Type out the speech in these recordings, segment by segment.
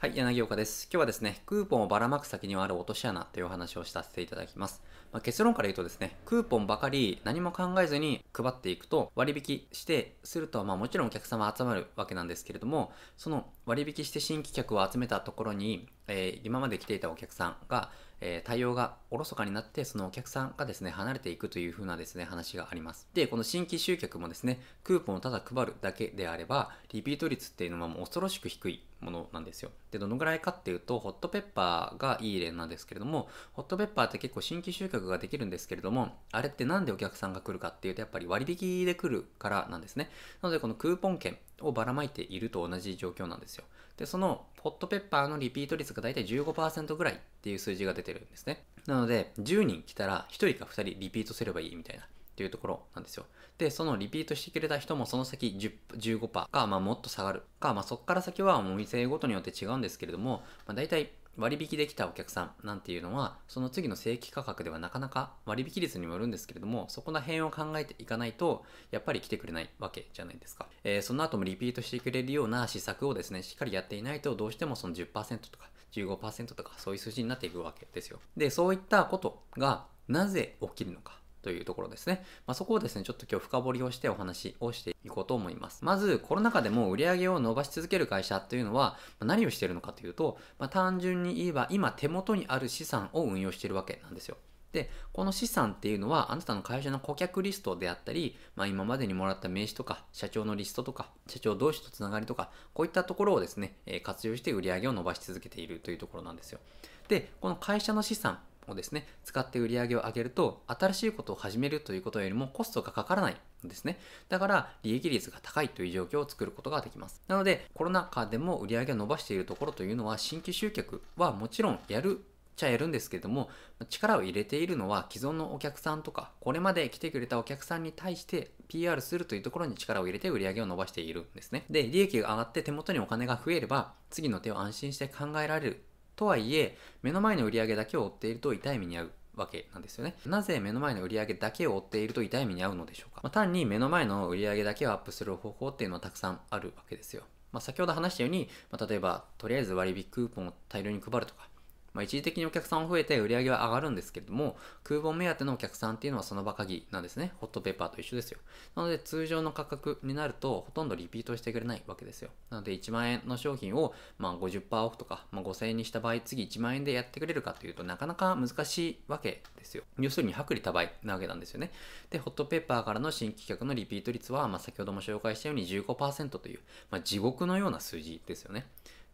はい、柳岡です。今日はですね、クーポンをばらまく先にはある落とし穴というお話をさせていただきます。まあ、結論から言うとですね、クーポンばかり何も考えずに配っていくと割引してすると、まあもちろんお客様集まるわけなんですけれども、その割引して新規客を集めたところに、えー、今まで来ていたお客さんが、えー、対応がおろそかになって、そのお客さんがですね、離れていくという風なですね、話があります。で、この新規集客もですね、クーポンをただ配るだけであれば、リピート率っていうのはもう恐ろしく低いものなんですよ。で、どのぐらいかっていうと、ホットペッパーがいい例なんですけれども、ホットペッパーって結構新規集客ができるんですけれども、あれってなんでお客さんが来るかっていうと、やっぱり割引で来るからなんですね。なので、このクーポン券をばらまいていると同じ状況なんですよ。で、そのホットペッパーのリピート率が大体15%ぐらいっていう数字が出てるんですね。なので、10人来たら1人か2人リピートすればいいみたいな。っていうところなんですよ。で、そのリピートしてくれた人もその先10 15%か、まあ、もっと下がるか、まあ、そっから先はお店ごとによって違うんですけれども、まあ、大体割引できたお客さんなんていうのは、その次の正規価格ではなかなか割引率にもよるんですけれども、そこら辺を考えていかないと、やっぱり来てくれないわけじゃないですか。えー、その後もリピートしてくれるような施策をですね、しっかりやっていないと、どうしてもその10%とか15%とかそういう数字になっていくわけですよ。で、そういったことがなぜ起きるのか。というところですね。まあ、そこをですね、ちょっと今日深掘りをしてお話をしていこうと思います。まず、コロナ禍でも売り上げを伸ばし続ける会社というのは、ま何をしているのかというと、まあ、単純に言えば今手元にある資産を運用しているわけなんですよ。で、この資産っていうのは、あなたの会社の顧客リストであったり、まあ、今までにもらった名刺とか、社長のリストとか、社長同士とつながりとか、こういったところをですね、活用して売り上げを伸ばし続けているというところなんですよ。で、この会社の資産をですね、使って売り上げを上げると、新しいことを始めるということよりもコストがかからないんですね。だから、利益率が高いという状況を作ることができます。なので、コロナ禍でも売り上げを伸ばしているところというのは、新規集客はもちろんやるちゃやるんですけども、力を入れているのは既存のお客さんとか、これまで来てくれたお客さんに対して PR するというところに力を入れて売り上げを伸ばしているんですね。で、利益が上がって手元にお金が増えれば、次の手を安心して考えられるとはいえ、目の前の売り上げだけを追っていると痛い目に遭うわけなんですよね。なぜ目の前の売り上げだけを追っていると痛い目に遭うのでしょうか。まあ、単に目の前の売り上げだけをアップする方法っていうのはたくさんあるわけですよ。まあ、先ほど話したように、まあ、例えば、とりあえず割引クーポンを大量に配るとか、まあ、一時的にお客さんも増えて売り上げは上がるんですけれども、クーポン目当てのお客さんっていうのはその場限りなんですね。ホットペッパーと一緒ですよ。なので通常の価格になるとほとんどリピートしてくれないわけですよ。なので1万円の商品をまあ50%オフとか、まあ、5000円にした場合次1万円でやってくれるかというとなかなか難しいわけですよ。要するに薄利多売なわけなんですよね。で、ホットペッパーからの新規客のリピート率は、まあ、先ほども紹介したように15%という、まあ、地獄のような数字ですよね。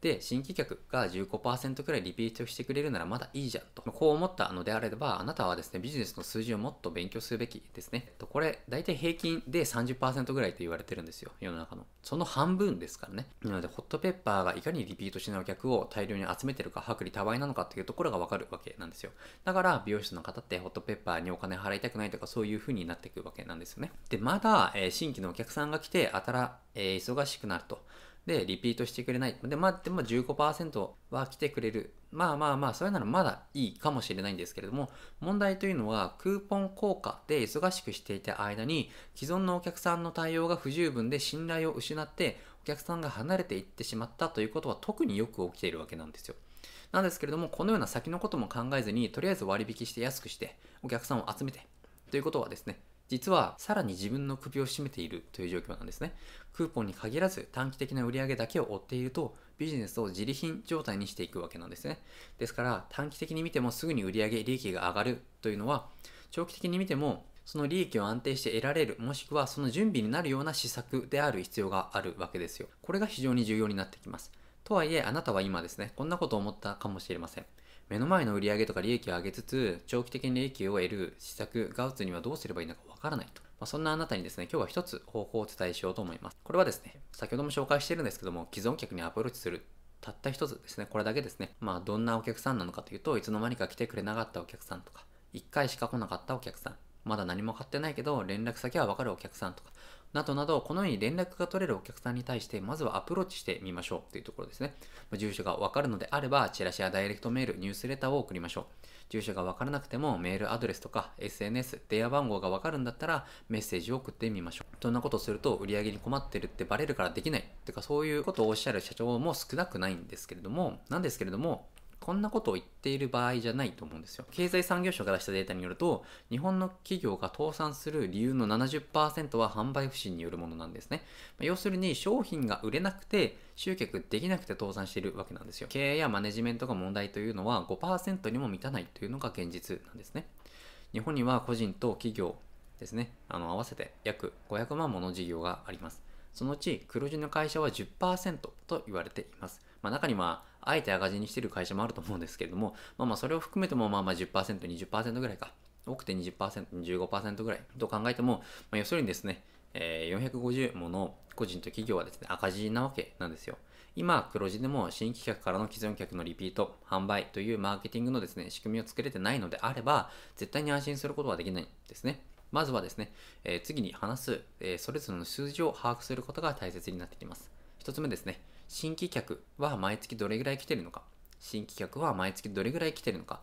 で、新規客が15%くらいリピートしてくれるならまだいいじゃんと。こう思ったのであれば、あなたはですね、ビジネスの数字をもっと勉強するべきですね。とこれ、大体平均で30%ぐらいと言われてるんですよ。世の中の。その半分ですからね。なので、ホットペッパーがいかにリピートしないお客を大量に集めてるか、薄利多売なのかっていうところがわかるわけなんですよ。だから、美容室の方ってホットペッパーにお金払いたくないとか、そういう風になっていくわけなんですよね。で、まだ、えー、新規のお客さんが来て、あたら、えー、忙しくなると。で、リピートしてくれない。で、まあ、でも15%は来てくれる。まあまあまあ、それならまだいいかもしれないんですけれども、問題というのは、クーポン効果で忙しくしていた間に、既存のお客さんの対応が不十分で信頼を失って、お客さんが離れていってしまったということは特によく起きているわけなんですよ。なんですけれども、このような先のことも考えずに、とりあえず割引して安くして、お客さんを集めて、ということはですね、実はさらに自分の首を絞めているという状況なんですね。クーポンに限らず短期的な売り上げだけを追っているとビジネスを自利品状態にしていくわけなんですね。ですから短期的に見てもすぐに売上利益が上がるというのは長期的に見てもその利益を安定して得られるもしくはその準備になるような施策である必要があるわけですよ。これが非常に重要になってきます。とはいえあなたは今ですね、こんなことを思ったかもしれません。目の前の売り上げとか利益を上げつつ、長期的に利益を得る施策が打つにはどうすればいいのかわからないと。まあ、そんなあなたにですね、今日は一つ方法をお伝えしようと思います。これはですね、先ほども紹介してるんですけども、既存客にアプローチするたった一つですね、これだけですね。まあ、どんなお客さんなのかというと、いつの間にか来てくれなかったお客さんとか、1回しか来なかったお客さん、まだ何も買ってないけど、連絡先はわかるお客さんとか、などなど、このように連絡が取れるお客さんに対して、まずはアプローチしてみましょうというところですね。住所がわかるのであれば、チラシやダイレクトメール、ニュースレターを送りましょう。住所がわからなくても、メールアドレスとか SNS、電話番号がわかるんだったら、メッセージを送ってみましょう。そんなことをすると、売り上げに困ってるってバレるからできない。てか、そういうことをおっしゃる社長も少なくないんですけれども、なんですけれども、こんなことを言っている場合じゃないと思うんですよ。経済産業省が出したデータによると、日本の企業が倒産する理由の70%は販売不振によるものなんですね。要するに商品が売れなくて集客できなくて倒産しているわけなんですよ。経営やマネジメントが問題というのは5%にも満たないというのが現実なんですね。日本には個人と企業ですね、あの合わせて約500万もの事業があります。そのうち黒字の会社は10%と言われています。まあ、中にはあえて赤字にしてる会社もあると思うんですけれども、まあまあそれを含めてもまあまあ10%、20%ぐらいか。多くて20%、15%ぐらいと考えても、まあ、要するにですね、えー、450もの個人と企業はですね、赤字なわけなんですよ。今、黒字でも新規客からの既存客のリピート、販売というマーケティングのですね、仕組みを作れてないのであれば、絶対に安心することはできないんですね。まずはですね、えー、次に話す、えー、それぞれの数字を把握することが大切になってきます。一つ目ですね、新規客は毎月どれぐらい来てるのか？新規客は毎月どれぐらい来てるのか？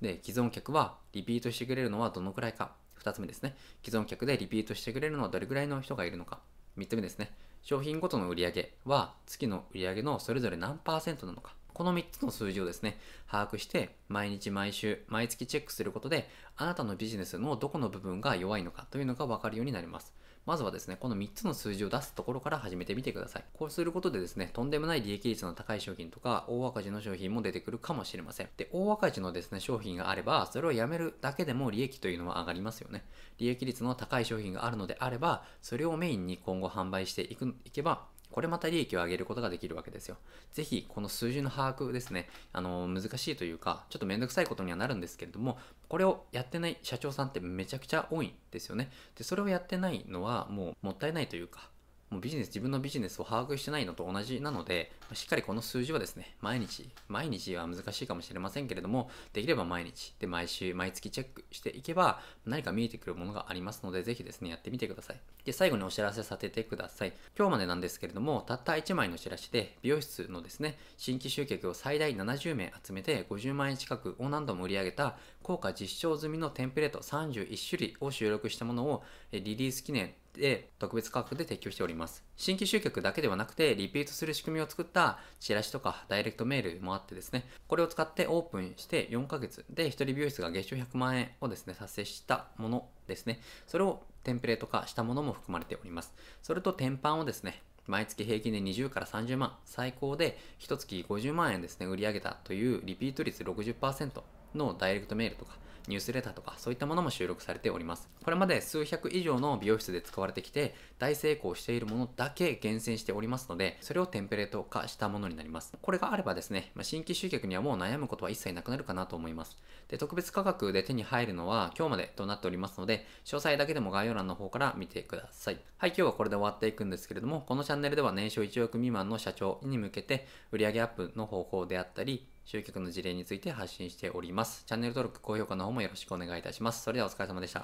で、既存客はリピートしてくれるのはどのくらいか？2つ目ですね。既存客でリピートしてくれるのはどれぐらいの人がいるのか？3つ目ですね。商品ごとの売り上げは月の売り上げのそれぞれ何パーセントなのか？この3つの数字をですね、把握して毎日毎週毎月チェックすることであなたのビジネスのどこの部分が弱いのかというのがわかるようになります。まずはですね、この3つの数字を出すところから始めてみてください。こうすることでですね、とんでもない利益率の高い商品とか、大赤字の商品も出てくるかもしれません。で、大赤字のですね、商品があれば、それをやめるだけでも利益というのは上がりますよね。利益率の高い商品があるのであれば、それをメインに今後販売していくいけば、これまた利益を上げることができるわけですよ。ぜひ、この数字の把握ですね、あの、難しいというか、ちょっとめんどくさいことにはなるんですけれども、これをやってない社長さんってめちゃくちゃ多いんですよね。で、それをやってないのはもうもったいないというか、もうビジネス、自分のビジネスを把握してないのと同じなので、しっかりこの数字はですね、毎日、毎日は難しいかもしれませんけれども、できれば毎日、で、毎週、毎月チェックしていけば、何か見えてくるものがありますので、ぜひですね、やってみてください。で、最後にお知らせさせてください。今日までなんですけれども、たった1枚のチラシで、美容室のですね、新規集客を最大70名集めて、50万円近くを何度も売り上げた、効果実証済みのテンプレート31種類を収録したものを、リリース記念で特別価格で提供しております。新規集客だけではなくて、リピートする仕組みを作ったチラシとかダイレクトメールもあってですね、これを使ってオープンして4ヶ月で1人美容室が月収100万円をですね、達成したものですね。それをテンプレート化したものも含まれております。それと天板をですね、毎月平均で20から30万、最高で1月50万円ですね、売り上げたというリピート率60%のダイレクトメールとか、ニュースレターとかそういったものも収録されております。これまで数百以上の美容室で使われてきて大成功しているものだけ厳選しておりますので、それをテンプレート化したものになります。これがあればですね、ま、新規集客にはもう悩むことは一切なくなるかなと思います。で、特別価格で手に入るのは今日までとなっておりますので、詳細だけでも概要欄の方から見てください。はい、今日はこれで終わっていくんですけれども、このチャンネルでは年商1億未満の社長に向けて売上アップの方法であったり、集客の事例について発信しております。チャンネル登録、高評価の方もよろしくお願いいたします。それではお疲れ様でした。